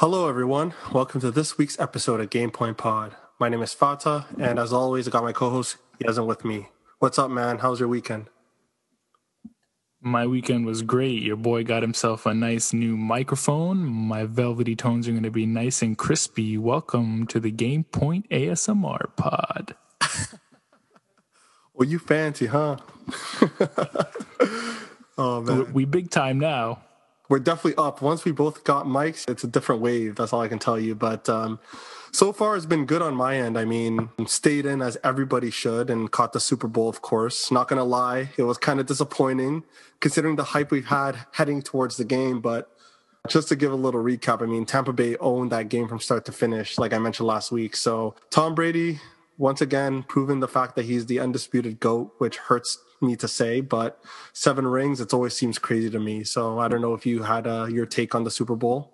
Hello, everyone. Welcome to this week's episode of Game Point Pod. My name is Fata, and as always, I got my co-host Yazin with me. What's up, man? How's your weekend? My weekend was great. Your boy got himself a nice new microphone. My velvety tones are going to be nice and crispy. Welcome to the Game Point ASMR pod. well, you fancy, huh? oh man, we big time now we're definitely up. Once we both got mics, it's a different wave. That's all I can tell you. But um, so far, it's been good on my end. I mean, stayed in as everybody should and caught the Super Bowl, of course. Not going to lie, it was kind of disappointing considering the hype we've had heading towards the game. But just to give a little recap, I mean, Tampa Bay owned that game from start to finish, like I mentioned last week. So Tom Brady, once again, proven the fact that he's the undisputed GOAT, which hurts me to say, but seven rings, it always seems crazy to me. So I don't know if you had uh, your take on the Super Bowl.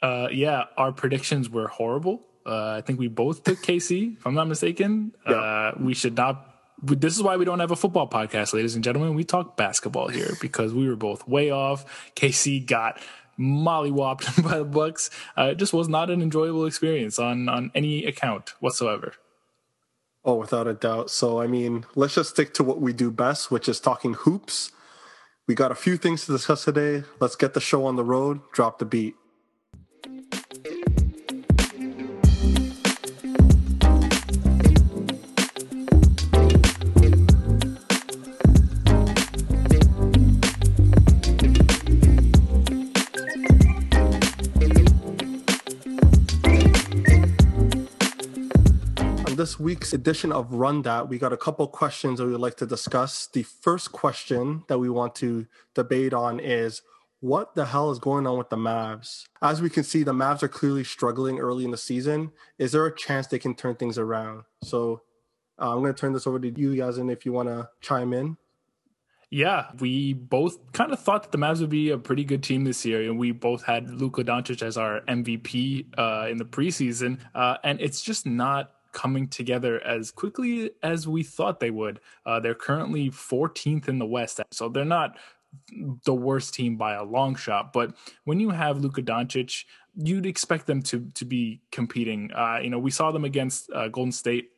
Uh, yeah, our predictions were horrible. Uh, I think we both took KC, if I'm not mistaken. Yeah. Uh, we should not. This is why we don't have a football podcast, ladies and gentlemen. We talk basketball here because we were both way off. KC got mollywopped by the Bucs. Uh, it just was not an enjoyable experience on on any account whatsoever. Oh, without a doubt. So, I mean, let's just stick to what we do best, which is talking hoops. We got a few things to discuss today. Let's get the show on the road. Drop the beat. This week's edition of Run That, we got a couple questions that we would like to discuss. The first question that we want to debate on is what the hell is going on with the Mavs? As we can see, the Mavs are clearly struggling early in the season. Is there a chance they can turn things around? So uh, I'm going to turn this over to you, Yazin, if you want to chime in. Yeah, we both kind of thought that the Mavs would be a pretty good team this year, and we both had Luka Doncic as our MVP uh, in the preseason, uh, and it's just not coming together as quickly as we thought they would. Uh, they're currently 14th in the West, so they're not the worst team by a long shot. But when you have Luka Doncic, you'd expect them to to be competing. Uh, you know, we saw them against uh, Golden State,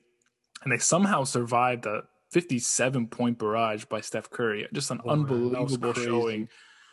and they somehow survived a 57 point barrage by Steph Curry. Just an oh, unbelievable showing.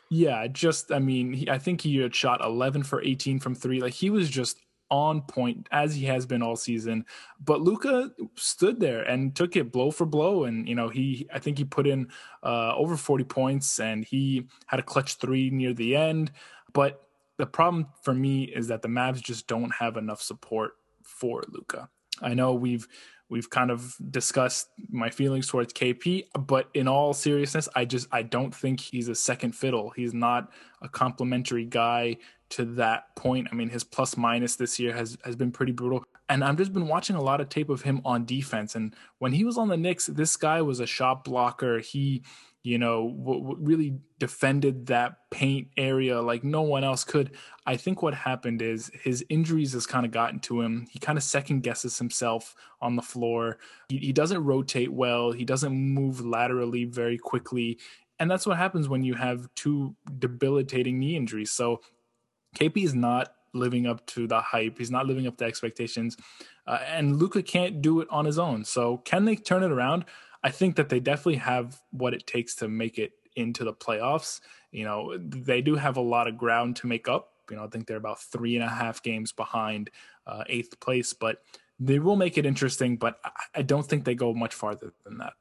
Yeah, just I mean, he, I think he had shot 11 for 18 from three. Like he was just on point as he has been all season. But Luka stood there and took it blow for blow, and you know he I think he put in uh, over forty points, and he had a clutch three near the end. But the problem for me is that the Mavs just don't have enough support for Luka. I know we've we've kind of discussed my feelings towards KP, but in all seriousness, I just I don't think he's a second fiddle. He's not a complimentary guy to that point. I mean, his plus minus this year has has been pretty brutal. And I've just been watching a lot of tape of him on defense. And when he was on the Knicks, this guy was a shot blocker. He, you know, w- w- really defended that paint area like no one else could. I think what happened is his injuries has kind of gotten to him. He kind of second guesses himself on the floor. He, he doesn't rotate well. He doesn't move laterally very quickly. And that's what happens when you have two debilitating knee injuries. So KP is not living up to the hype. He's not living up to expectations. Uh, and Luka can't do it on his own. So can they turn it around? I think that they definitely have what it takes to make it into the playoffs. You know, they do have a lot of ground to make up. You know, I think they're about three and a half games behind uh, eighth place, but they will make it interesting. But I don't think they go much farther than that.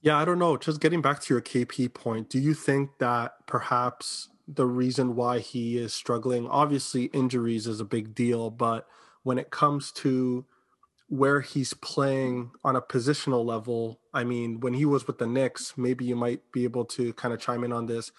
Yeah, I don't know. Just getting back to your KP point, do you think that perhaps the reason why he is struggling. Obviously, injuries is a big deal, but when it comes to where he's playing on a positional level, I mean, when he was with the Knicks, maybe you might be able to kind of chime in on this.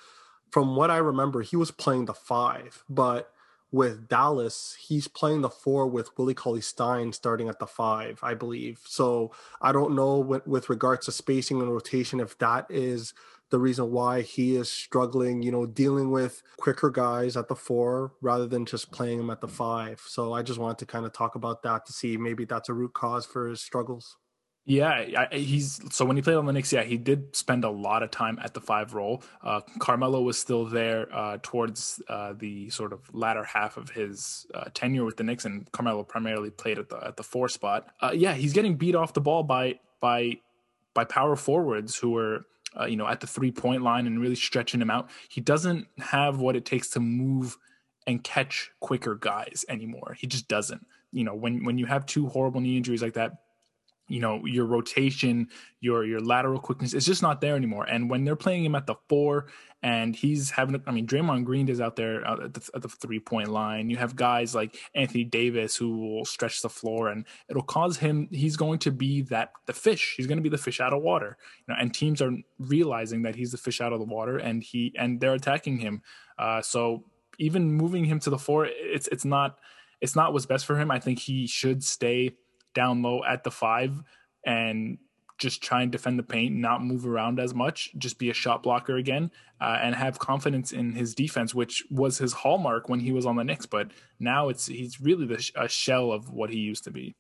From what I remember, he was playing the five, but with Dallas, he's playing the four with Willie Cauley Stein starting at the five, I believe. So I don't know with, with regards to spacing and rotation if that is the reason why he is struggling, you know, dealing with quicker guys at the four rather than just playing him at the five. So I just wanted to kind of talk about that to see maybe that's a root cause for his struggles. Yeah, he's so when he played on the Knicks, yeah, he did spend a lot of time at the five role. Uh, Carmelo was still there uh, towards uh, the sort of latter half of his uh, tenure with the Knicks, and Carmelo primarily played at the at the four spot. Uh, yeah, he's getting beat off the ball by by by power forwards who are uh, you know at the three point line and really stretching him out. He doesn't have what it takes to move and catch quicker guys anymore. He just doesn't. You know, when when you have two horrible knee injuries like that you know your rotation your your lateral quickness is just not there anymore and when they're playing him at the four and he's having i mean Draymond Green is out there at the, at the three point line. You have guys like Anthony Davis who will stretch the floor and it'll cause him he's going to be that the fish. He's going to be the fish out of water. You know and teams are realizing that he's the fish out of the water and he and they're attacking him. Uh, so even moving him to the four it's it's not it's not what's best for him. I think he should stay down low at the five and just try and defend the paint, not move around as much, just be a shot blocker again, uh, and have confidence in his defense, which was his hallmark when he was on the Knicks. But now it's he's really the, a shell of what he used to be.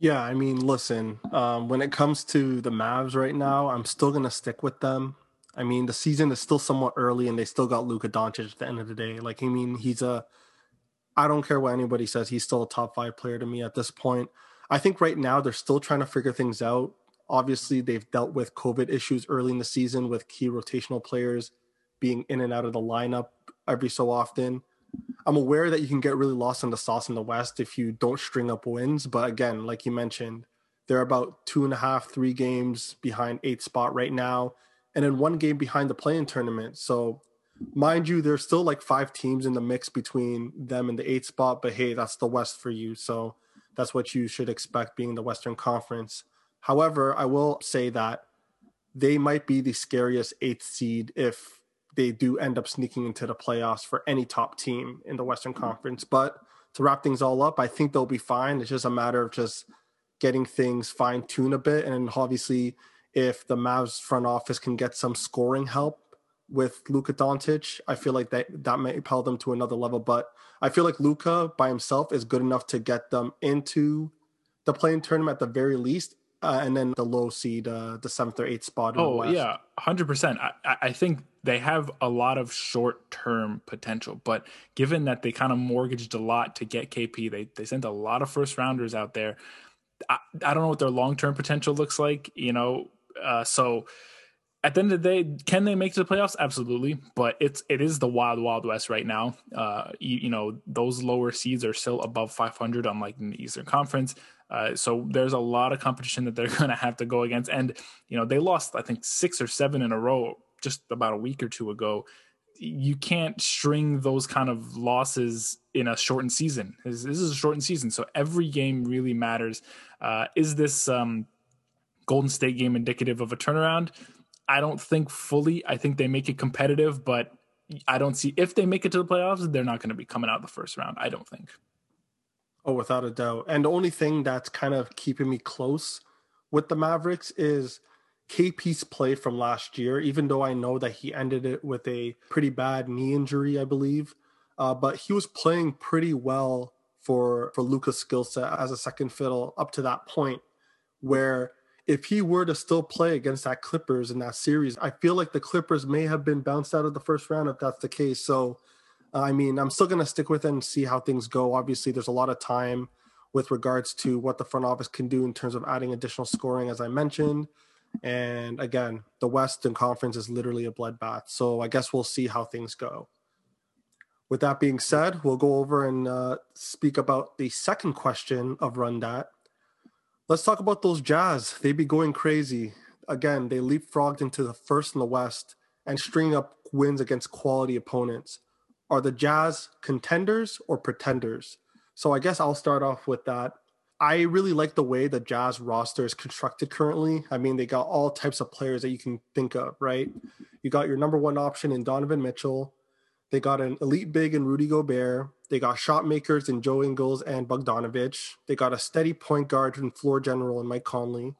Yeah, I mean, listen, um, when it comes to the Mavs right now, I'm still gonna stick with them. I mean, the season is still somewhat early, and they still got Luka Doncic at the end of the day. Like, I mean, he's a I don't care what anybody says, he's still a top five player to me at this point. I think right now they're still trying to figure things out. Obviously, they've dealt with COVID issues early in the season with key rotational players being in and out of the lineup every so often. I'm aware that you can get really lost in the sauce in the West if you don't string up wins. But again, like you mentioned, they're about two and a half, three games behind eighth spot right now, and then one game behind the play-in tournament. So, mind you, there's still like five teams in the mix between them and the eighth spot. But hey, that's the West for you. So that's what you should expect being the Western Conference. However, I will say that they might be the scariest eighth seed if they do end up sneaking into the playoffs for any top team in the Western Conference. But to wrap things all up, I think they'll be fine. It's just a matter of just getting things fine tuned a bit. And obviously, if the Mavs front office can get some scoring help with Luka Doncic, I feel like that that may propel them to another level. But I feel like Luka by himself is good enough to get them into the play-in tournament at the very least, uh, and then the low seed, uh, the seventh or eighth spot. oh yeah, hundred percent. I, I think they have a lot of short-term potential, but given that they kind of mortgaged a lot to get KP, they they sent a lot of first rounders out there. I, I don't know what their long-term potential looks like, you know. Uh, so at the end of the day, can they make it to the playoffs? Absolutely, but it's it is the wild wild west right now. Uh, you, you know those lower seeds are still above 500, unlike in the Eastern Conference. Uh, so there's a lot of competition that they're going to have to go against, and you know they lost I think six or seven in a row just about a week or two ago. You can't string those kind of losses in a shortened season. This, is a shortened season, so every game really matters. Uh, is this um, Golden State game indicative of a turnaround? I don't think fully. I think they make it competitive, but I don't see if they make it to the playoffs, they're not going to be coming out the first round. I don't think. Oh, without a doubt. And the only thing that's kind of keeping me close with the Mavericks is KP's play from last year, even though I know that he ended it with a pretty bad knee injury, I believe. Uh, but he was playing pretty well for for Luka's skill set as a second fiddle up to that point where if he were to still play against that Clippers in that series, I feel like the Clippers may have been bounced out of the first round if that's the case. So, I mean, I'm still going to stick with it and see how things go. Obviously, there's a lot of time with regards to what the front office can do in terms of adding additional scoring, as I mentioned. And again, the Western Conference is literally a bloodbath. So I guess we'll see how things go. With that being said, we'll go over and uh, speak about the second question of Run That, Let's talk about those Jazz. They be going crazy. Again, they leapfrogged into the first in the West and string up wins against quality opponents. Are the Jazz contenders or pretenders? So I guess I'll start off with that. I really like the way the Jazz roster is constructed currently. I mean, they got all types of players that you can think of, right? You got your number one option in Donovan Mitchell. They got an elite big in Rudy Gobert. They got shot makers in Joe Ingles and Bogdanovich. They got a steady point guard and floor general in Mike Conley.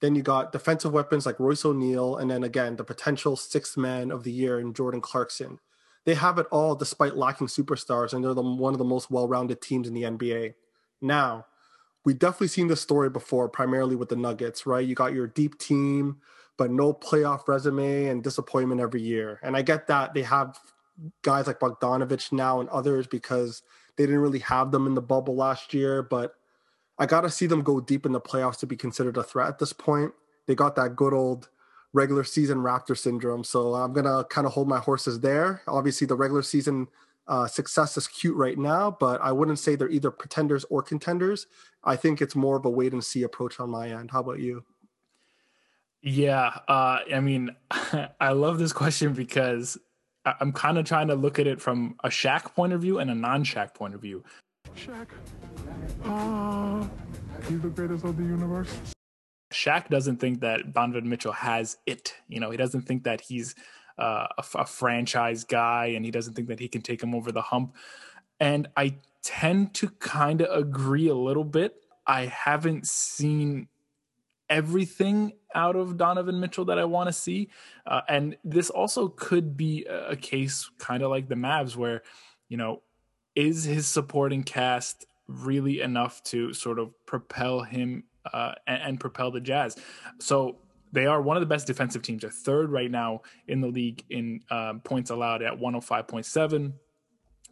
Then you got defensive weapons like Royce O'Neale, and then again, the potential sixth man of the year in Jordan Clarkson. They have it all despite lacking superstars, and they're the, one of the most well rounded teams in the NBA. Now, we've definitely seen this story before, primarily with the Nuggets, right? You got your deep team, but no playoff resume and disappointment every year. And I get that they have guys like Bogdanovich now and others because they didn't really have them in the bubble last year, but I got to see them go deep in the playoffs to be considered a threat at this point. They got that good old regular season Raptor syndrome. So I'm going to kind of hold my horses there. Obviously, the regular season uh, success is cute right now, but I wouldn't say they're either pretenders or contenders. I think it's more of a wait and see approach on my end. How about you? Yeah, uh, I mean, I love this question because I'm kind of trying to look at it from a Shaq point of view and a non-Shaq point of view. Shaq, uh, he's the greatest of the universe. Shaq doesn't think that Donovan Mitchell has it. You know, he doesn't think that he's uh, a, franchise guy and he doesn't think that he can take him over the hump. And I tend to kind of agree a little bit. I haven't seen everything out of Donovan Mitchell that I want to see. Uh, and this also could be a case kind of like the Mavs, where, you know, is his supporting cast really enough to sort of propel him uh, and, and, propel the Jazz? So they are one of the best defensive teams. They're third right now in the league in um, points allowed at 105.7.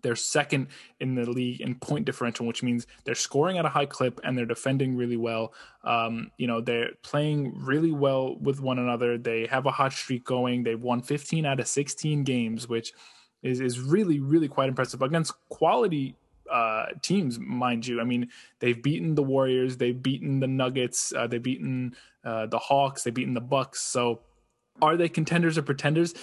They're second in the league in point differential, which means they're scoring at a high clip and they're defending really well. Um, you know, they're playing really well with one another. They have a hot streak going. They've won 15 out of 16 games, which is, is really, really quite impressive against quality uh, teams, mind you. I mean, they've beaten the Warriors, they've beaten the Nuggets, uh, they've beaten uh, the Hawks, they've beaten the Bucks. So, are they contenders or pretenders?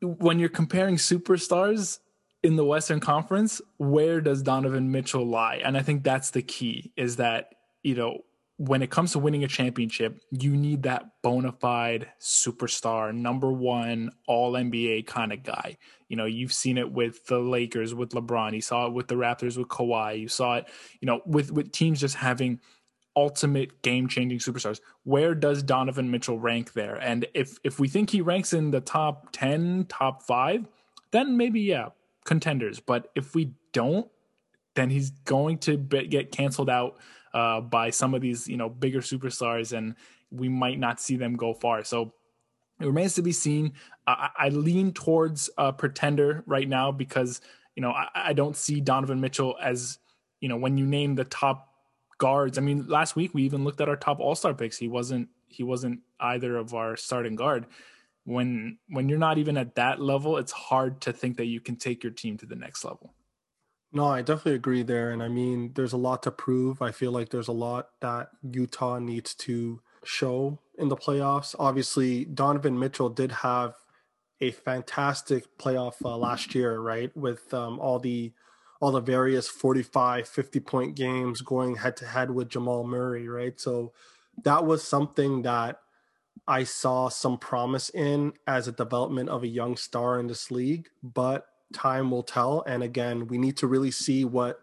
When you're comparing superstars, in the Western Conference, where does Donovan Mitchell lie? And I think that's the key is that, you know, when it comes to winning a championship, you need that bona fide superstar, number one, all NBA kind of guy. You know, you've seen it with the Lakers with LeBron. You saw it with the Raptors with Kawhi. You saw it, you know, with with teams just having ultimate game changing superstars. Where does Donovan Mitchell rank there? And if if we think he ranks in the top ten, top five, then maybe yeah, contenders. But if we don't, then he's going to be, get canceled out uh, by some of these, you know, bigger superstars, and we might not see them go far. So it remains to be seen. I, I lean towards a pretender right now because you know I, I don't see Donovan Mitchell as you know when you name the top guards. I mean, last week we even looked at our top All Star picks. He wasn't he wasn't either of our starting guard when when you're not even at that level, it's hard to think that you can take your team to the next level. No, I definitely agree there. And I mean, there's a lot to prove. I feel like there's a lot that Utah needs to show in the playoffs. Obviously, Donovan Mitchell did have a fantastic playoff uh, last year, right? With um, all the all the various 45, 50 point games going head to head with Jamal Murray, right? So that was something that I saw some promise in as a development of a young star in this league, but time will tell. And again, we need to really see what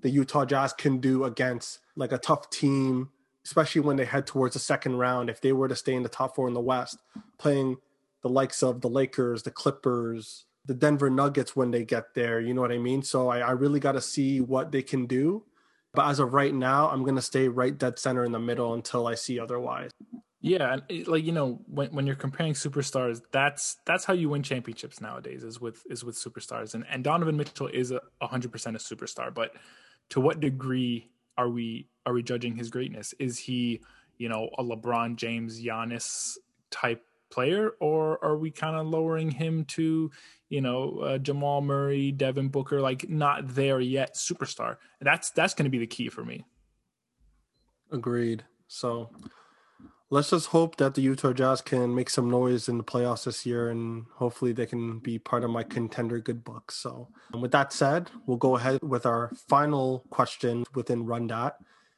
the Utah Jazz can do against like a tough team, especially when they head towards the second round. If they were to stay in the top four in the West, playing the likes of the Lakers, the Clippers, the Denver Nuggets when they get there, you know what I mean? So I, I really got to see what they can do. But as of right now, I'm going to stay right dead center in the middle until I see otherwise. Yeah, and like you know, when when you're comparing superstars, that's that's how you win championships nowadays is with is with superstars. And and Donovan Mitchell is a hundred percent a superstar, but to what degree are we are we judging his greatness? Is he, you know, a LeBron James, Giannis type player, or are we kind of lowering him to, you know, uh, Jamal Murray, Devin Booker, like not there yet, superstar? That's that's going to be the key for me. Agreed. So let's just hope that the Utah Jazz can make some noise in the playoffs this year, and hopefully they can be part of my contender good books. So, um, with that said, we'll go ahead with our final question within Run That,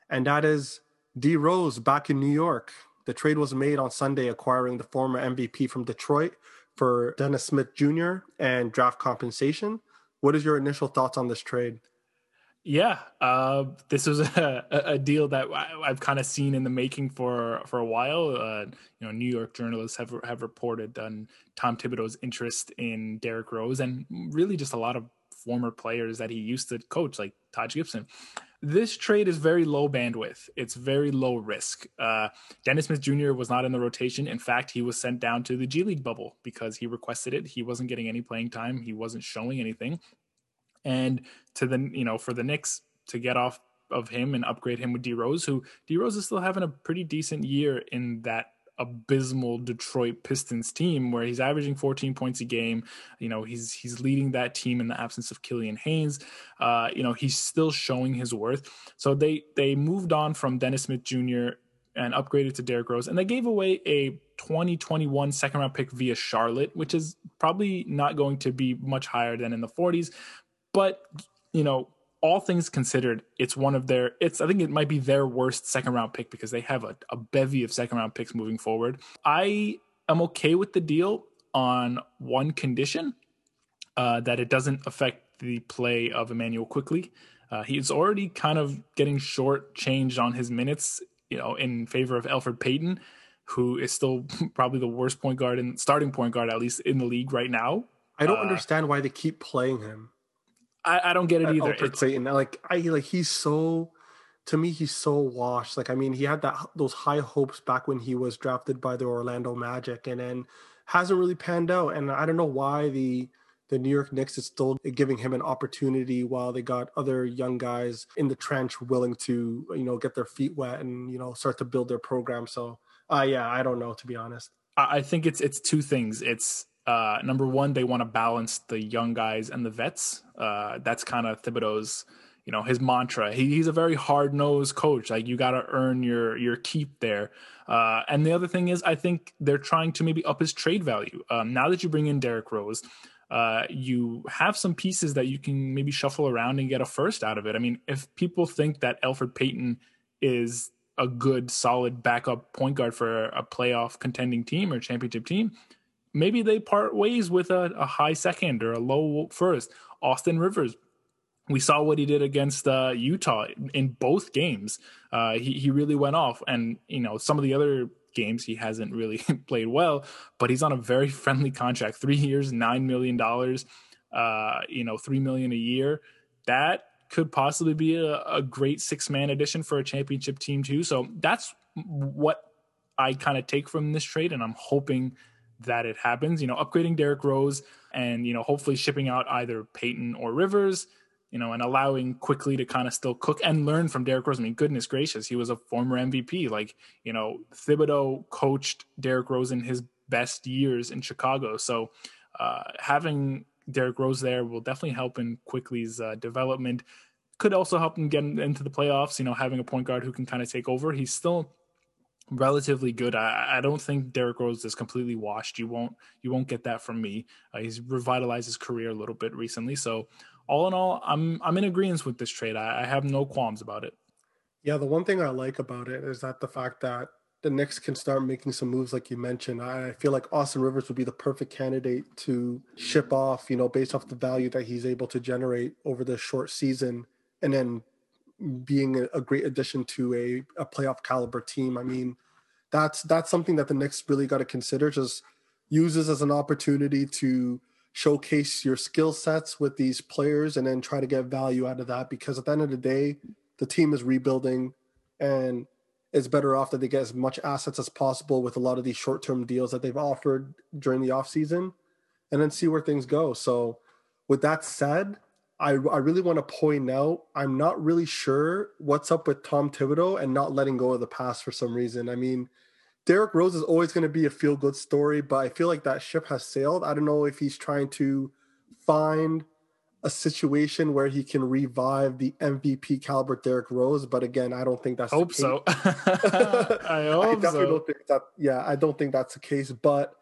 and that is D Rose back in New York. The trade was made on Sunday, acquiring the former MVP from Detroit for Dennis Smith Jr. and draft compensation. What is your initial thoughts on this trade? Yeah, uh, this was a, a deal that I've kind of seen in the making for for a while. Uh, you know, New York journalists have have reported on Tom Thibodeau's interest in Derrick Rose, and really just a lot of former players that he used to coach, like Taj Gibson. This trade is very low bandwidth. It's very low risk. Uh, Dennis Smith Jr. was not in the rotation. In fact, he was sent down to the G League bubble because he requested it. He wasn't getting any playing time. He wasn't showing anything. And to the you know for the Knicks to get off of him and upgrade him with D Rose, who D Rose is still having a pretty decent year in that abysmal Detroit Pistons team where he's averaging 14 points a game. You know, he's he's leading that team in the absence of Killian Hayes. Uh, you know, he's still showing his worth. So they they moved on from Dennis Smith Jr. and upgraded to Derrick Rose, and they gave away a 2021 second round pick via Charlotte, which is probably not going to be much higher than in the 40s. But you know, all things considered, it's one of their it's I think it might be their worst second round pick because they have a, a bevy of second round picks moving forward. I am okay with the deal on one condition uh, that it doesn't affect the play of Immanuel Quickley. Uh, he's already kind of getting short changed on his minutes, you know, in favor of Elfrid Payton, who is still probably the worst point guard and starting point guard at least in the league right now. I don't uh, understand why they keep playing him. I, I don't get it either. Elfrid Payton, like I like he's so to me he's so washed. Like I mean, he had that those high hopes back when he was drafted by the Orlando Magic, and then hasn't really panned out. And I don't know why the the New York Knicks is still giving him an opportunity while they got other young guys in the trench willing to you know get their feet wet and you know start to build their program. So uh, yeah, I don't know to be honest. I think it's it's two things. It's uh, number one, they want to balance the young guys and the vets. Uh, that's kind of Thibodeau's, you know, his mantra. He, he's a very hard nosed coach. Like you got to earn your your keep there. Uh, and the other thing is, I think they're trying to maybe up his trade value. Um, now that you bring in Derrick Rose, uh, you have some pieces that you can maybe shuffle around and get a first out of it. I mean, if people think that Elfrid Payton is a good, solid backup point guard for a playoff contending team or championship team, maybe they part ways with a, a high second or a low first. Austin Rivers, we saw what he did against uh, Utah in both games. Uh, he he really went off, and you know some of the other games he hasn't really played well, but he's on a very friendly contract, three years, nine million dollars, uh, you know, three million a year. That could possibly be a, a great six man addition for a championship team too. So that's what I kind of take from this trade, and I'm hoping that it happens. You know, upgrading Derrick Rose and, you know, hopefully shipping out either Payton or Rivers, you know, and allowing Quickley to kind of still cook and learn from Derrick Rose. I mean, goodness gracious, he was a former MVP. Like, you know, Thibodeau coached Derrick Rose in his best years in Chicago. So uh, having Derrick Rose there will definitely help in Quickley's uh, development. Could also help him get into the playoffs, you know, having a point guard who can kind of take over. He's still relatively good. I, I don't think Derrick Rose is completely washed. You won't you won't get that from me. Uh, he's revitalized his career a little bit recently. So all in all, I'm I'm in agreement with this trade. I, I have no qualms about it. Yeah, the one thing I like about it is that the fact that the Knicks can start making some moves, like you mentioned. I feel like Austin Rivers would be the perfect candidate to ship off, you know, based off the value that he's able to generate over the short season, and then being a, great addition to a, a playoff caliber team. I mean, that's that's something that the Knicks really got to consider. Just use this as an opportunity to showcase your skill sets with these players and then try to get value out of that because at the end of the day, the team is rebuilding and it's better off that they get as much assets as possible with a lot of these short-term deals that they've offered during the offseason and then see where things go. So with that said, I, I really want to point out I'm not really sure what's up with Tom Thibodeau and not letting go of the past for some reason. I mean, Derrick Rose is always going to be a feel good story, but I feel like that ship has sailed. I don't know if he's trying to find a situation where he can revive the MVP caliber Derrick Rose, but again, I don't think that's hope so. I hope I definitely so. don't think that. Yeah, I don't think that's the case, but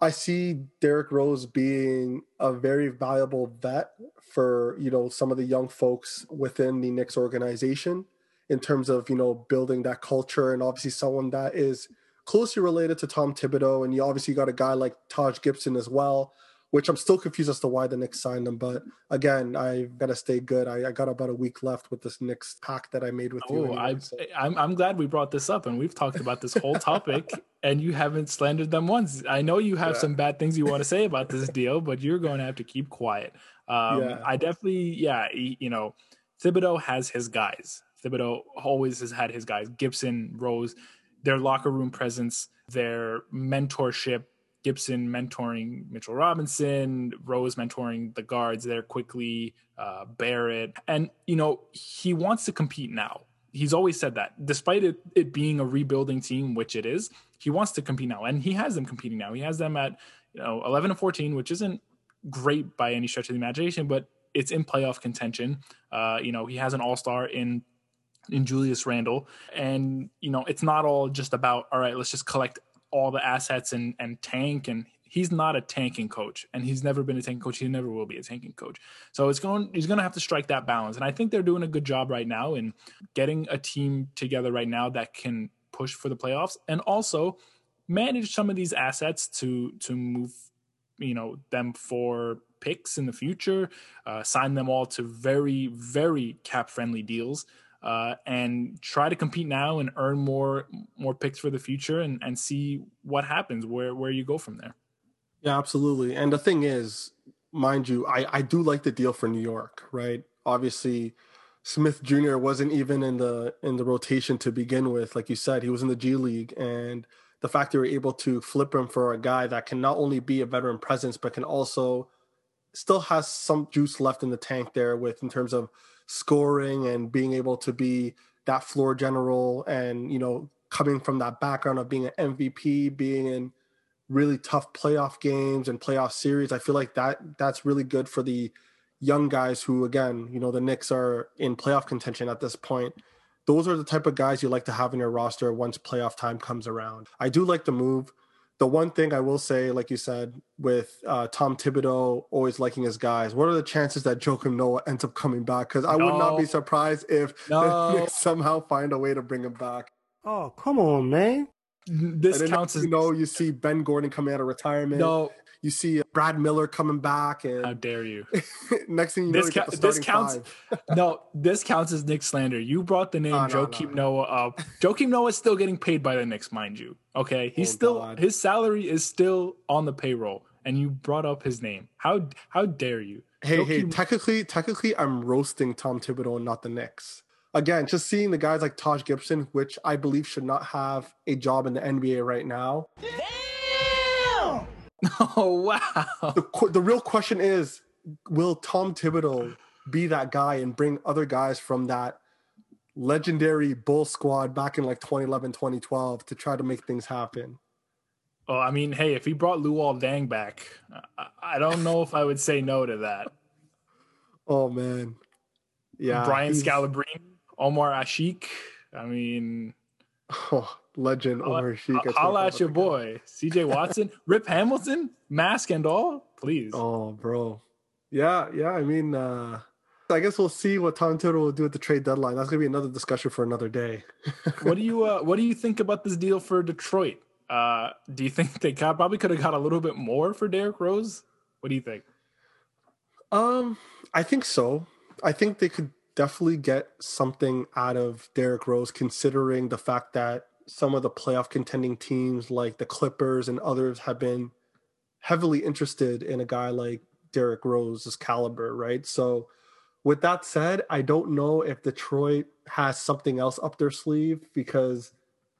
I see Derrick Rose being a very valuable vet for you know some of the young folks within the Knicks organization in terms of you know building that culture and obviously someone that is closely related to Tom Thibodeau. And you obviously got a guy like Taj Gibson as well which I'm still confused as to why the Knicks signed him. But again, I've got to stay good. I, I, got about a week left with this Knicks pack that I made with oh, you. Anyway, so. I, am I'm glad we brought this up and we've talked about this whole topic and you haven't slandered them once. I know you have yeah. some bad things you want to say about this deal, but you're going to have to keep quiet. Um, yeah. I definitely, yeah, you know, Thibodeau has his guys. Thibodeau always has had his guys. Gibson, Rose, their locker room presence, their mentorship. Gibson mentoring Mitchell Robinson, Rose mentoring the guards there Quickley, uh, Barrett, and you know he wants to compete now. He's always said that, despite it, it being a rebuilding team, which it is, he wants to compete now, and he has them competing now. He has them at you know 11 and 14, which isn't great by any stretch of the imagination, but it's in playoff contention. Uh, you know, he has an all star in in Julius Randle, and you know, it's not all just about all right. Let's just collect all the assets and and tank. And he's not a tanking coach, and he's never been a tanking coach. He never will be a tanking coach. So it's going. He's going to have to strike that balance, and I think they're doing a good job right now in getting a team together right now that can push for the playoffs and also manage some of these assets to to move you know them for picks in the future, uh, sign them all to very very cap friendly deals. Uh, and try to compete now and earn more more picks for the future and, and see what happens where where you go from there. Yeah, absolutely. And the thing is, mind you, I, I do like the deal for New York, right? Obviously, Smith Jr. wasn't even in the in the rotation to begin with. Like you said, he was in the G League, and the fact they were able to flip him for a guy that can not only be a veteran presence but can also still has some juice left in the tank there with in terms of scoring and being able to be that floor general and you know coming from that background of being an MVP being in really tough playoff games and playoff series I feel like that that's really good for the young guys who again you know the Knicks are in playoff contention at this point those are the type of guys you like to have in your roster once playoff time comes around. I do like the move. The one thing I will say, like you said, with uh, Tom Thibodeau always liking his guys, what are the chances that Joakim Noah ends up coming back? Because I no. would not be surprised if no. they somehow find a way to bring him back. Oh, come on, man. This counts as you know. You see Ben Gordon coming out of retirement. No, you see uh, Brad Miller coming back, and how dare you? next thing you know, this, ca- this counts. no, this counts as Knick slander. You brought the name oh, no, Joakim no. Noah up. Joakim Noah is still getting paid by the Knicks, mind you. Okay, he's oh, still God. his salary is still on the payroll, and you brought up his name. How how dare you? Hey, Joakim- hey, technically, technically, I'm roasting Tom Thibodeau and not the Knicks again, just seeing the guys like Taj Gibson, which I believe should not have a job in the NBA right now. Oh wow! The the real question is, will Tom Thibodeau be that guy and bring other guys from that legendary Bull squad back in like 2011, 2012 to try to make things happen? Oh, I mean, hey, if he brought Luol Deng back, I don't know if I would say no to that. Oh man, yeah, Brian Scalabrine, Omer Asik. I mean, oh, legend Omer Asik. Holla at your boy, CJ Watson, Rip Hamilton, mask and all, please. Oh, bro. Yeah, yeah. I mean, uh, I guess we'll see what Tom Thibodeau will do at the trade deadline. That's gonna be another discussion for another day. what do you uh, What do you think about this deal for Detroit? Uh, do you think they got, probably could have got a little bit more for Derrick Rose? What do you think? Um, I think so. I think they could definitely get something out of Derrick Rose, considering the fact that some of the playoff contending teams like the Clippers and others have been heavily interested in a guy like Derrick Rose's caliber, right? So, with that said, I don't know if Detroit has something else up their sleeve because,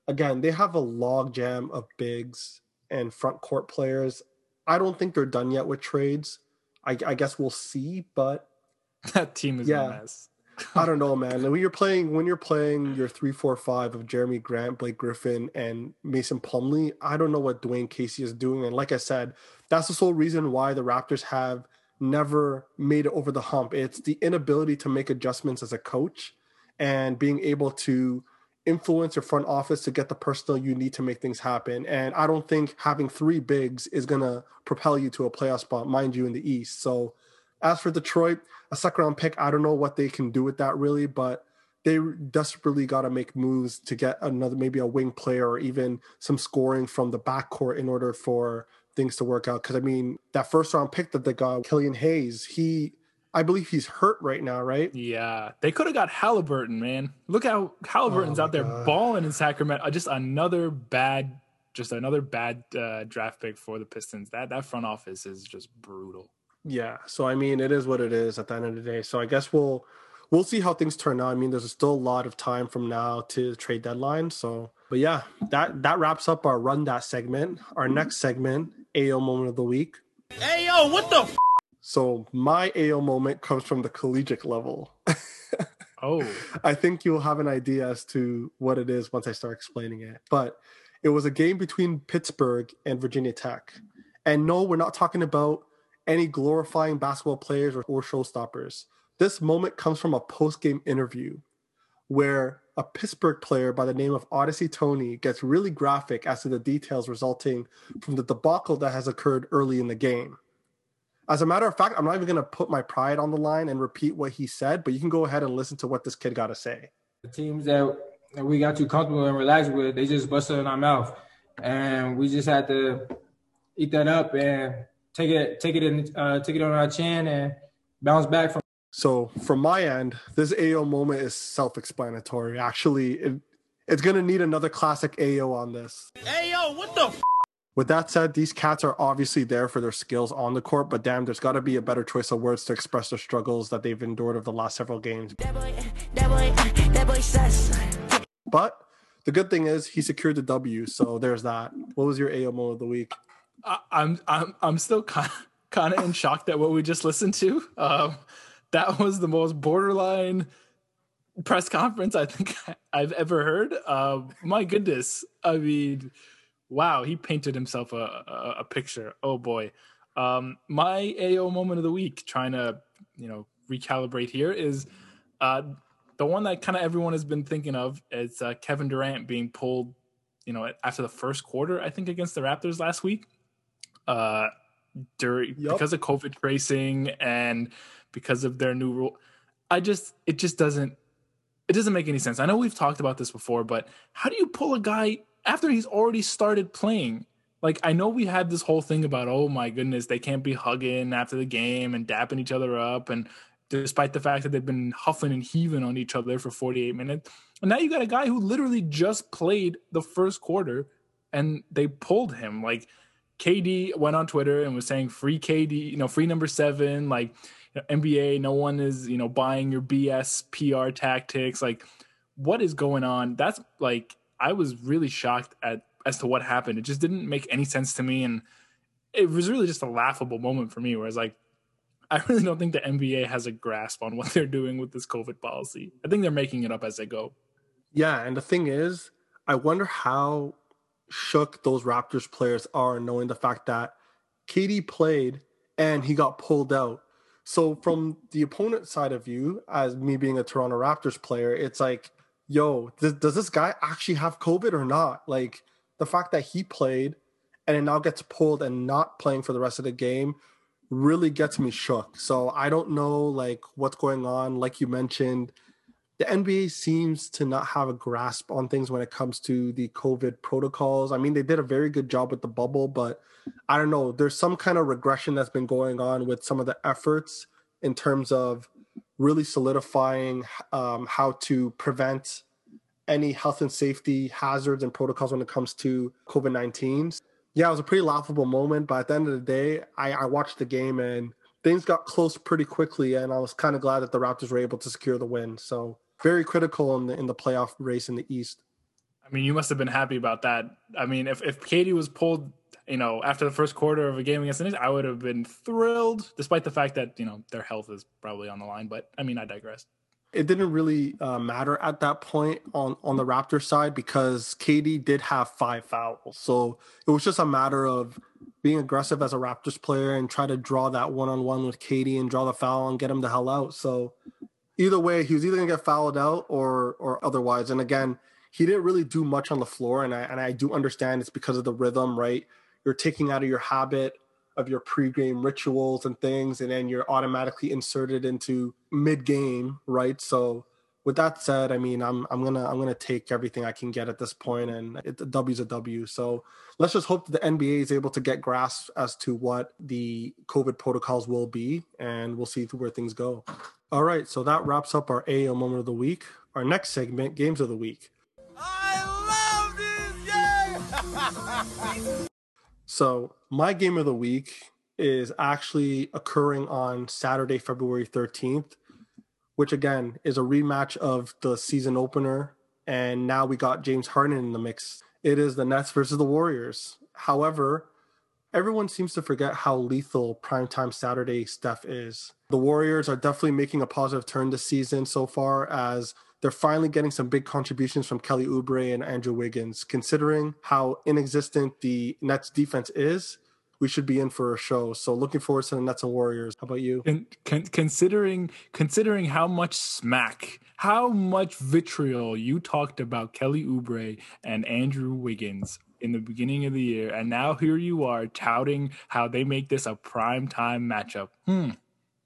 again, they have a logjam of bigs and front court players. I don't think they're done yet with trades. I, I guess we'll see, but that team is yeah, a mess. I don't know, man. When you're playing, when you're playing your three, four, five of Jerami Grant, Blake Griffin, and Mason Plumlee, I don't know what Dwane Casey is doing. And like I said, that's the sole reason why the Raptors have never made it over the hump. It's the inability to make adjustments as a coach and being able to influence your front office to get the personnel you need to make things happen. And I don't think having three bigs is going to propel you to a playoff spot, mind you, in the East. So as for Detroit, a second round pick, I don't know what they can do with that really, but they desperately got to make moves to get another, maybe a wing player or even some scoring from the backcourt in order for things to work out. Because I mean, that first round pick that they got, Killian Hayes, he, I believe he's hurt right now, right? Yeah, they could have got Halliburton, man. Look how Halliburton's oh out there God. balling in Sacramento. Just another bad, just another bad uh, draft pick for the Pistons. That that front office is just brutal. Yeah. So I mean, it is what it is at the end of the day. So I guess we'll we'll see how things turn out. I mean, there's still a lot of time from now to the trade deadline. So, but yeah, that that wraps up our run that segment. Our mm-hmm. next segment, AO moment of the week. Yo, what the? F- so my AO moment comes from the collegiate level. oh, I think you'll have an idea as to what it is once I start explaining it. But it was a game between Pittsburgh and Virginia Tech. And no, we're not talking about any glorifying basketball players or, or showstoppers. This moment comes from a post game interview where a Pittsburgh player by the name of Au'Diese Toney gets really graphic as to the details resulting from the debacle that has occurred early in the game. As a matter of fact, I'm not even going to put my pride on the line and repeat what he said, but you can go ahead and listen to what this kid got to say. The teams that we got too comfortable and relaxed with, they just busted in our mouth, and we just had to eat that up and take it, take it in, uh, take it on our chin and bounce back from. So from my end, this AO moment is self-explanatory. Actually, it, it's going to need another classic AO on this. AO, what the? F- With that said, these cats are obviously there for their skills on the court, but damn, there's got to be a better choice of words to express the struggles that they've endured over the last several games. That boy, that boy, that boy sus. But the good thing is he secured the W, so there's that. What was your AO moment of the week? I, I'm I'm I'm still kind kind of in shock that what we just listened to. Um, that was the most borderline press conference I think I've ever heard. Uh, my goodness, I mean, wow, he painted himself a, a, a picture. Oh boy, um, my AO moment of the week, trying to you know recalibrate here, is uh, the one that kind of everyone has been thinking of. Is uh, Kevin Durant being pulled, you know, after the first quarter, I think against the Raptors last week. Uh, during Yup. because of COVID tracing and because of their new rule. I just it just doesn't it doesn't make any sense. I know we've talked about this before, but how do you pull a guy after he's already started playing? Like I know we had this whole thing about oh my goodness, they can't be hugging after the game and dapping each other up and despite the fact that they've been huffing and heaving on each other for 48 minutes. And now you got a guy who literally just played the first quarter and they pulled him. Like KD went on Twitter and was saying free KD, you know, free number seven, like you know, NBA, no one is, you know, buying your BS PR tactics. Like, what is going on? That's like, I was really shocked at as to what happened. It just didn't make any sense to me. And it was really just a laughable moment for me where it's like, I really don't think the NBA has a grasp on what they're doing with this COVID policy. I think they're making it up as they go. Yeah, and the thing is, I wonder how shook those Raptors players are knowing the fact that KD played and he got pulled out. So from the opponent side of view, as me being a Toronto Raptors player, it's like, yo, does, does this guy actually have COVID or not? Like the fact that he played and it now gets pulled and not playing for the rest of the game really gets me shook. So I don't know like what's going on. Like you mentioned, the NBA seems to not have a grasp on things when it comes to the COVID protocols. I mean, they did a very good job with the bubble, but I don't know. There's some kind of regression that's been going on with some of the efforts in terms of really solidifying um, how to prevent any health and safety hazards and protocols when it comes to COVID 19. Yeah, it was a pretty laughable moment, but at the end of the day, I, I watched the game and things got close pretty quickly, and I was kind of glad that the Raptors were able to secure the win. So very critical in the in the playoff race in the East. I mean, you must have been happy about that. I mean, if if KD was pulled, you know, after the first quarter of a game against the Knicks, I would have been thrilled, despite the fact that you know their health is probably on the line. But I mean, I digress. It didn't really uh, matter at that point on on the Raptors side because KD did have five fouls, so it was just a matter of being aggressive as a Raptors player and try to draw that one on one with KD and draw the foul and get him the hell out. So either way, he was either gonna get fouled out or or otherwise. And again, he didn't really do much on the floor, and I and I do understand it's because of the rhythm, right? You're taking out of your habit of your pregame rituals and things, and then you're automatically inserted into mid game, right? So with that said, I mean, I'm I'm gonna I'm gonna take everything I can get at this point, and it, a W's a W. So let's just hope that the NBA is able to get grasp as to what the COVID protocols will be, and we'll see where things go. All right, so that wraps up our AO moment of the week. Our next segment, games of the week. I love this game. So my game of the week is actually occurring on Saturday, February 13th, which again is a rematch of the season opener. And now we got James Harden in the mix. It is the Nets versus the Warriors. However, everyone seems to forget how lethal primetime Saturday Steph is. The Warriors are definitely making a positive turn this season so far as they're finally getting some big contributions from Kelly Oubre and Andrew Wiggins. Considering how inexistent the Nets defense is, we should be in for a show. So looking forward to the Nets and Warriors. How about you? And con- considering considering how much smack, how much vitriol you talked about Kelly Oubre and Andrew Wiggins in the beginning of the year, and now here you are touting how they make this a prime time matchup. Hmm.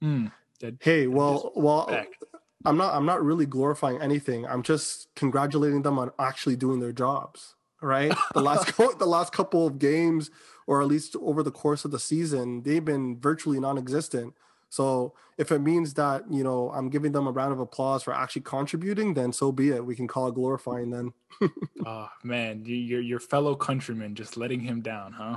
Hmm. That- Hey, well, well, Respect. I'm not. I'm not really glorifying anything. I'm just congratulating them on actually doing their jobs. Right. The last co- the last couple of games, or at least over the course of the season, they've been virtually non-existent. So if it means that you know I'm giving them a round of applause for actually contributing, then so be it. We can call it glorifying then. Oh man, your your fellow countrymen just letting him down, huh?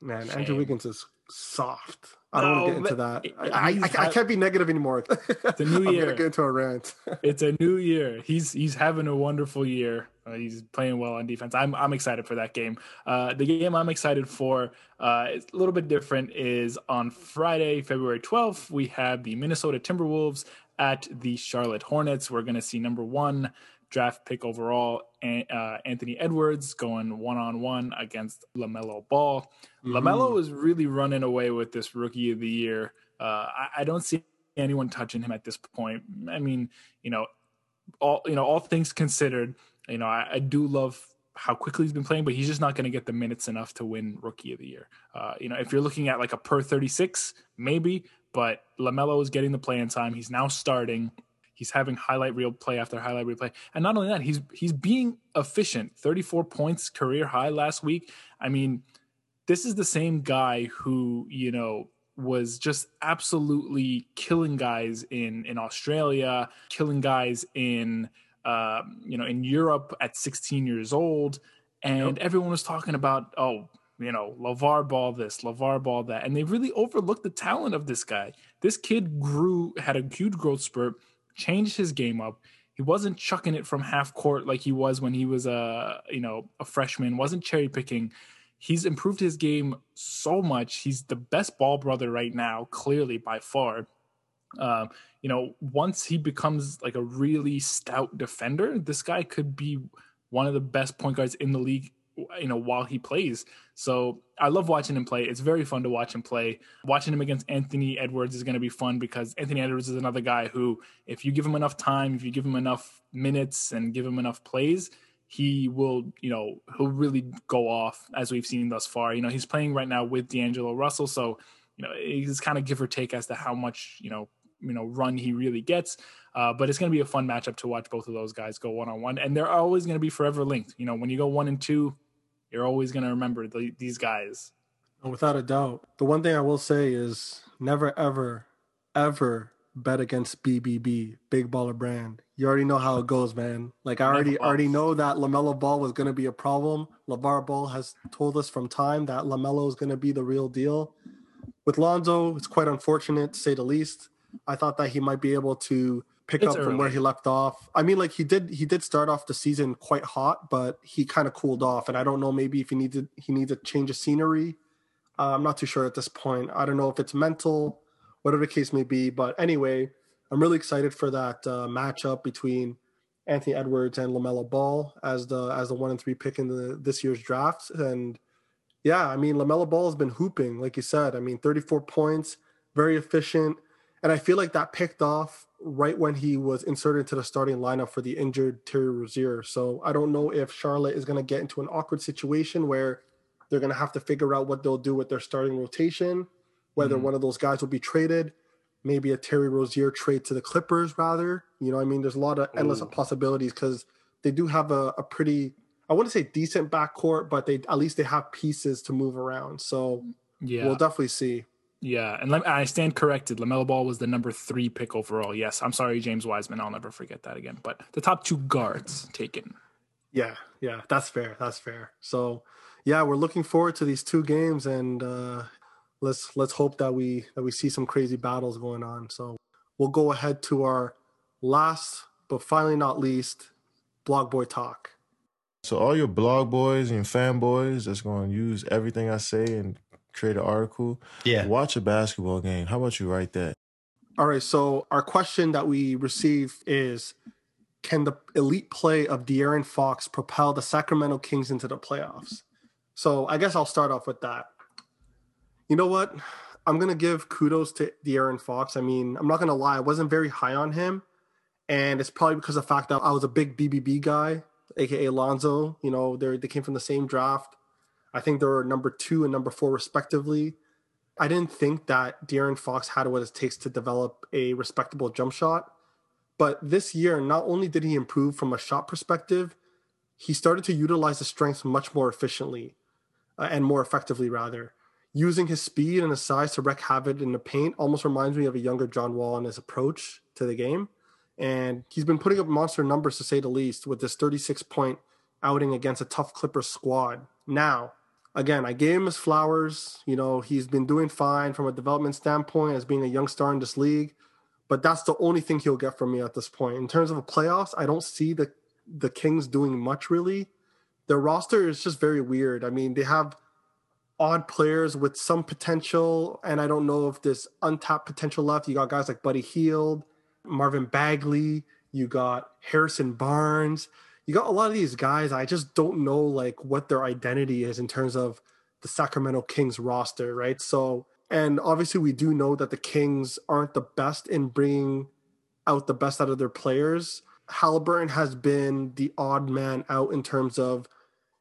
Man, Shame. Andrew Wiggins is soft. I don't want to get into that. it- I, I, I, can't be negative anymore. It's a new year. I'm gonna get into a rant. It's a new year. He's he's having a wonderful year. Uh, he's playing well on defense. I'm I'm excited for that game. Uh, the game I'm excited for, uh, it's a little bit different. Is on Friday, February 12th. We have the Minnesota Timberwolves at the Charlotte Hornets. We're going to see number one draft pick overall, uh, Anthony Edwards going one on one against Lamelo Ball. Lamelo is really running away with this Rookie of the Year. Uh, I, I don't see anyone touching him at this point. I mean, you know, all you know, all things considered, you know, I, I do love how quickly he's been playing, but he's just not going to get the minutes enough to win Rookie of the Year. Uh, you know, if you're looking at like a per 36, maybe, but Lamelo is getting the playing time. He's now starting. He's having highlight reel play after highlight reel play, and not only that, he's he's being efficient. 34 points, career high last week. I mean, this is the same guy who you know was just absolutely killing guys in in Australia, killing guys in um, you know in Europe at 16 years old, and everyone was talking about oh you know Lavar Ball this, Lavar Ball that, and they really overlooked the talent of this guy. This kid grew, had a huge growth spurt, changed his game up. He wasn't chucking it from half court like he was when he was a you know a freshman. wasn't cherry picking he's improved his game so much. He's the best ball brother right now, clearly by far. Um, you know, once he becomes like a really stout defender, this guy could be one of the best point guards in the league. You know, while he plays, so I love watching him play. It's very fun to watch him play. Watching him against Anthony Edwards is going to be fun because Anthony Edwards is another guy who, if you give him enough time, if you give him enough minutes and give him enough plays, he will, you know, he'll really go off as we've seen thus far. You know, he's playing right now with D'Angelo Russell, so you know, it's kind of give or take as to how much you know, you know, run he really gets. Uh, but it's going to be a fun matchup to watch both of those guys go one on one, and they're always going to be forever linked. You know, when you go one and two, you're always going to remember the, these guys. Without a doubt. The one thing I will say is never, ever, ever bet against BBB, Big Baller Brand. You already know how it goes, man. Like I already already know that Lamelo Ball was going to be a problem. Lavar Ball has told us from time that Lamelo is going to be the real deal. With Lonzo, it's quite unfortunate to say the least. I thought that he might be able to pick It's up from where he left off. I mean, like he did he did start off the season quite hot, but he kind of cooled off. And I don't know maybe if he needed he needs a change of scenery. Uh, I'm not too sure at this point. I don't know if it's mental, whatever the case may be. But anyway, I'm really excited for that uh, matchup between Anthony Edwards and Lamelo Ball as the as the one and three pick in the this year's draft. And yeah, I mean Lamelo Ball has been hooping, like you said. I mean, 34 points, very efficient, and I feel like that picked off right when he was inserted into the starting lineup for the injured Terry Rozier. So I don't know if Charlotte is going to get into an awkward situation where they're going to have to figure out what they'll do with their starting rotation, whether Mhm. one of those guys will be traded, maybe a Terry Rozier trade to the Clippers rather. You know, what I mean, there's a lot of endless Ooh. possibilities because they do have a, a pretty, I wouldn't say decent backcourt, but they at least they have pieces to move around. So Yeah, we'll definitely see. Yeah, and let, I stand corrected. Lamelo Ball was the number three pick overall. Yes, I'm sorry, James Wiseman. I'll never forget that again. But the top two guards taken. Yeah, yeah, that's fair. That's fair. So, yeah, we're looking forward to these two games, and uh, let's let's hope that we that we see some crazy battles going on. So we'll go ahead to our last but finally not least blog boy talk. So all your blog boys and fanboys that's going to use everything I say and create an article. Yeah. Watch a basketball game. How about you write that? All right. So our question that we receive is can the elite play of De'Aaron Fox propel the Sacramento Kings into the playoffs? So I guess I'll start off with that. You know what? I'm gonna give kudos to De'Aaron Fox. I mean, I'm not gonna lie, I wasn't very high on him, and it's probably because of the fact that I was a big BBB guy, aka Lonzo. You know, they they came from the same draft. I think they were number two and number four respectively. I didn't think that De'Aaron Fox had what it takes to develop a respectable jump shot. But this year, not only did he improve from a shot perspective, he started to utilize the strengths much more efficiently uh, and more effectively, rather. Using his speed and his size to wreak havoc in the paint almost reminds me of a younger John Wall in his approach to the game. And he's been putting up monster numbers to say the least with this 36 point outing against a tough Clippers squad. Now, again, I gave him his flowers. You know, he's been doing fine from a development standpoint as being a young star in this league. But that's the only thing he'll get from me at this point. In terms of the playoffs, I don't see the the Kings doing much really. Their roster is just very weird. I mean, they have odd players with some potential, and I don't know if there's untapped potential left. You got guys like Buddy Hield, Marvin Bagley, you got Harrison Barnes. You got a lot of these guys. I just don't know like what their identity is in terms of the Sacramento Kings roster, right? So, and obviously we do know that the Kings aren't the best in bringing out the best out of their players. Halliburton has been the odd man out in terms of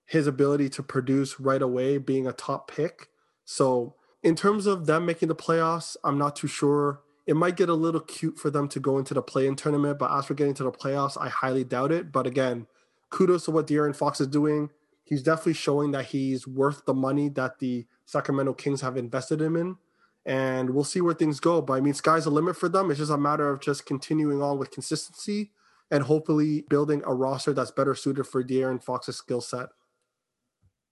his ability to produce right away, being a top pick. So, in terms of them making the playoffs, I'm not too sure. It might get a little cute for them to go into the play in tournament, but as for getting to the playoffs, I highly doubt it. But again, kudos to what De'Aaron Fox is doing. He's definitely showing that he's worth the money that the Sacramento Kings have invested him in. And we'll see where things go. But I mean, sky's the limit for them. It's just a matter of just continuing on with consistency and hopefully building a roster that's better suited for De'Aaron Fox's skill set.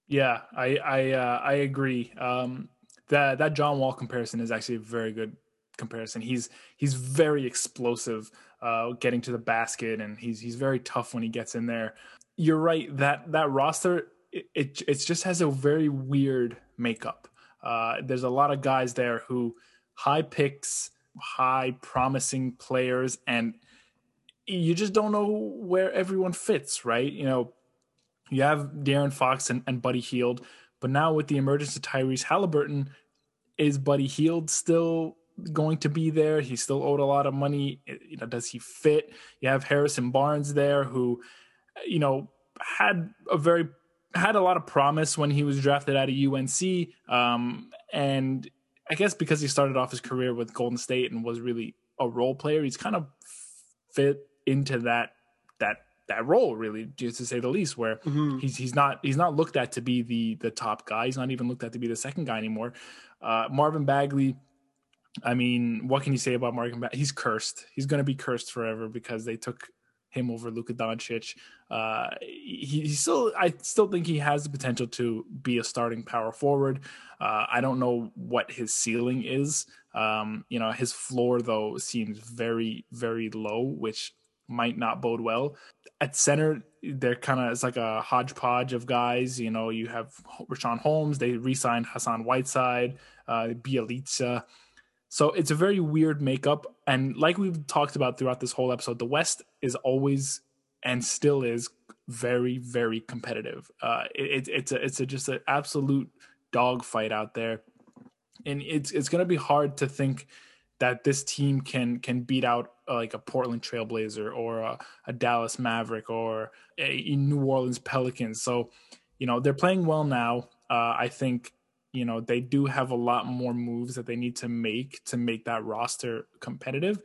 Yeah, I I uh, I agree. Um, that that John Wall comparison is actually a very good comparison. He's he's very explosive, uh, getting to the basket, and he's he's very tough when he gets in there. You're right that that roster it it, it just has a very weird makeup. Uh, there's a lot of guys there who high picks, high promising players, and you just don't know where everyone fits, right? You know, you have De'Aaron Fox and, and Buddy Hield, but now with the emergence of Tyrese Halliburton, is Buddy Hield still going to be there? He's still owed a lot of money. You know, does he fit? You have Harrison Barnes there, who, you know, had a very had a lot of promise when he was drafted out of UNC, um, and I guess because he started off his career with Golden State and was really a role player, he's kind of fit into that that that role really just to say the least where mm-hmm. he's he's not he's not looked at to be the the top guy he's not even looked at to be the second guy anymore uh, marvin bagley i mean what can you say about bagley he's cursed he's going to be cursed forever because they took him over Luka Doncic. Uh, he, he, still, I still think he has the potential to be a starting power forward. Uh, I don't know what his ceiling is. Um, you know, his floor though seems very, very low, which might not bode well. At center, they're kind of it's like a hodgepodge of guys. You know, you have Richaun Holmes. They re-signed Hassan Whiteside, uh, Bjelica. So it's a very weird makeup. And like we've talked about throughout this whole episode, the West is always and still is very, very competitive. Uh, it, it's a, it's a, just an absolute dogfight out there, and it's it's going to be hard to think that this team can can beat out uh, like a Portland Trailblazer or a, a Dallas Maverick or a, a, New Orleans Pelicans. So, you know, they're playing well now. Uh, I think you know they do have a lot more moves that they need to make to make that roster competitive.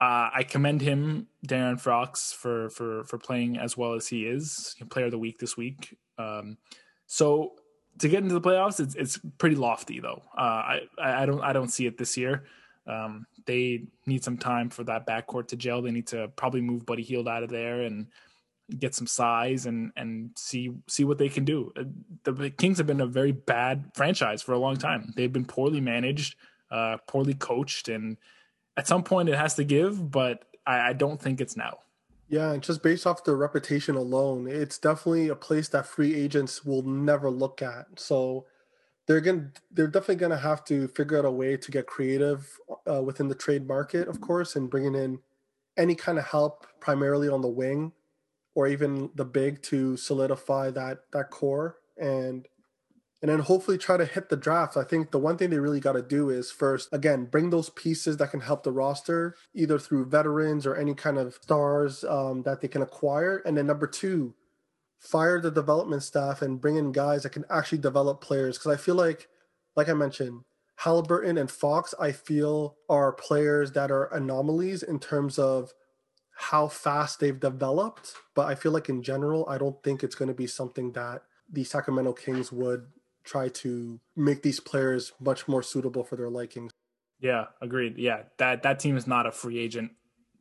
Uh, I commend him, De'Aaron Fox, for for for playing as well as he is. Player of the week this week. Um, so to get into the playoffs, it's it's pretty lofty though. Uh, I I don't I don't see it this year. Um, they need some time for that backcourt to gel. They need to probably move Buddy Hield out of there, and get some size and and see see what they can do. Uh, The Kings have been a very bad franchise for a long time. They've been poorly managed, uh, poorly coached, and at some point it has to give. But I, I don't think it's now. Yeah, and just based off the reputation alone, it's definitely a place that free agents will never look at. So they're going they're definitely going to have to figure out a way to get creative uh, within the trade market, of course, and bringing in any kind of help, primarily on the wing or even the big, to solidify that that core and and then hopefully try to hit the draft. I think the one thing they really got to do is first, again, bring those pieces that can help the roster, either through veterans or any kind of stars um, that they can acquire. And then number two, fire the development staff and bring in guys that can actually develop players. Because I feel like, like I mentioned, Halliburton and Fox, I feel are players that are anomalies in terms of how fast they've developed. But I feel like in general, I don't think it's going to be something that the Sacramento Kings would try to make these players much more suitable for their likings. Yeah, agreed. Yeah, that that team is not a free agent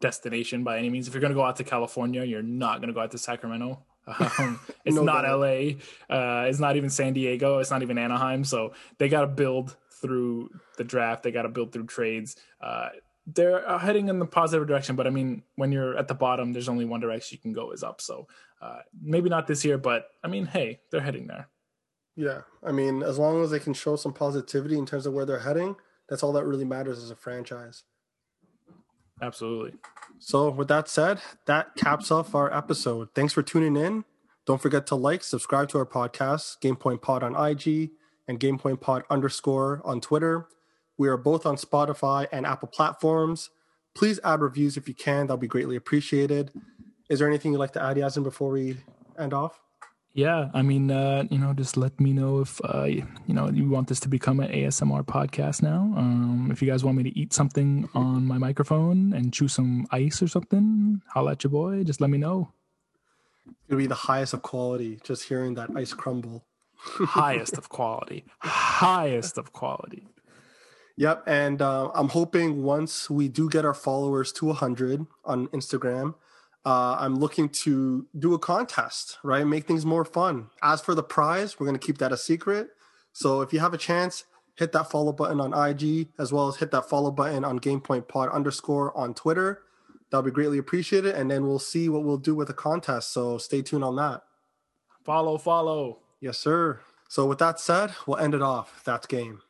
destination by any means. If you're going to go out to California, you're not going to go out to Sacramento. Um, it's No not doubt. LA. Uh, it's not even San Diego. It's not even Anaheim. So they got to build through the draft. They got to build through trades. Uh, they're uh, heading in the positive direction, but I mean, when you're at the bottom, there's only one direction you can go is up. So uh, maybe not this year, but I mean, hey, they're heading there. Yeah, I mean, as long as they can show some positivity in terms of where they're heading, that's all that really matters as a franchise. Absolutely. So, with that said, that caps off our episode. Thanks for tuning in. Don't forget to like, subscribe to our podcast, GamePoint Pod on IG and GamePoint Pod underscore on Twitter. We are both on Spotify and Apple platforms. Please add reviews if you can. That'll be greatly appreciated. Is there anything you'd like to add, Yasin, before we end off? Yeah, I mean, uh, you know, just let me know if uh, you, know you want this to become an ASMR podcast now. Um, if you guys want me to eat something on my microphone and chew some ice or something, holla at your boy. Just let me know. It'll be the highest of quality just hearing that ice crumble. Highest of quality, highest of quality. Yep, and uh, I'm hoping once we do get our followers to 100 on Instagram, uh, I'm looking to do a contest, right? Make things more fun. As for the prize, we're going to keep that a secret. So if you have a chance, hit that follow button on IG as well as hit that follow button on GamePoint Pod underscore on Twitter. That'll be greatly appreciated, and then we'll see what we'll do with the contest. So stay tuned on that. Follow, follow. Yes, sir. So with that said, we'll end it off. That's game.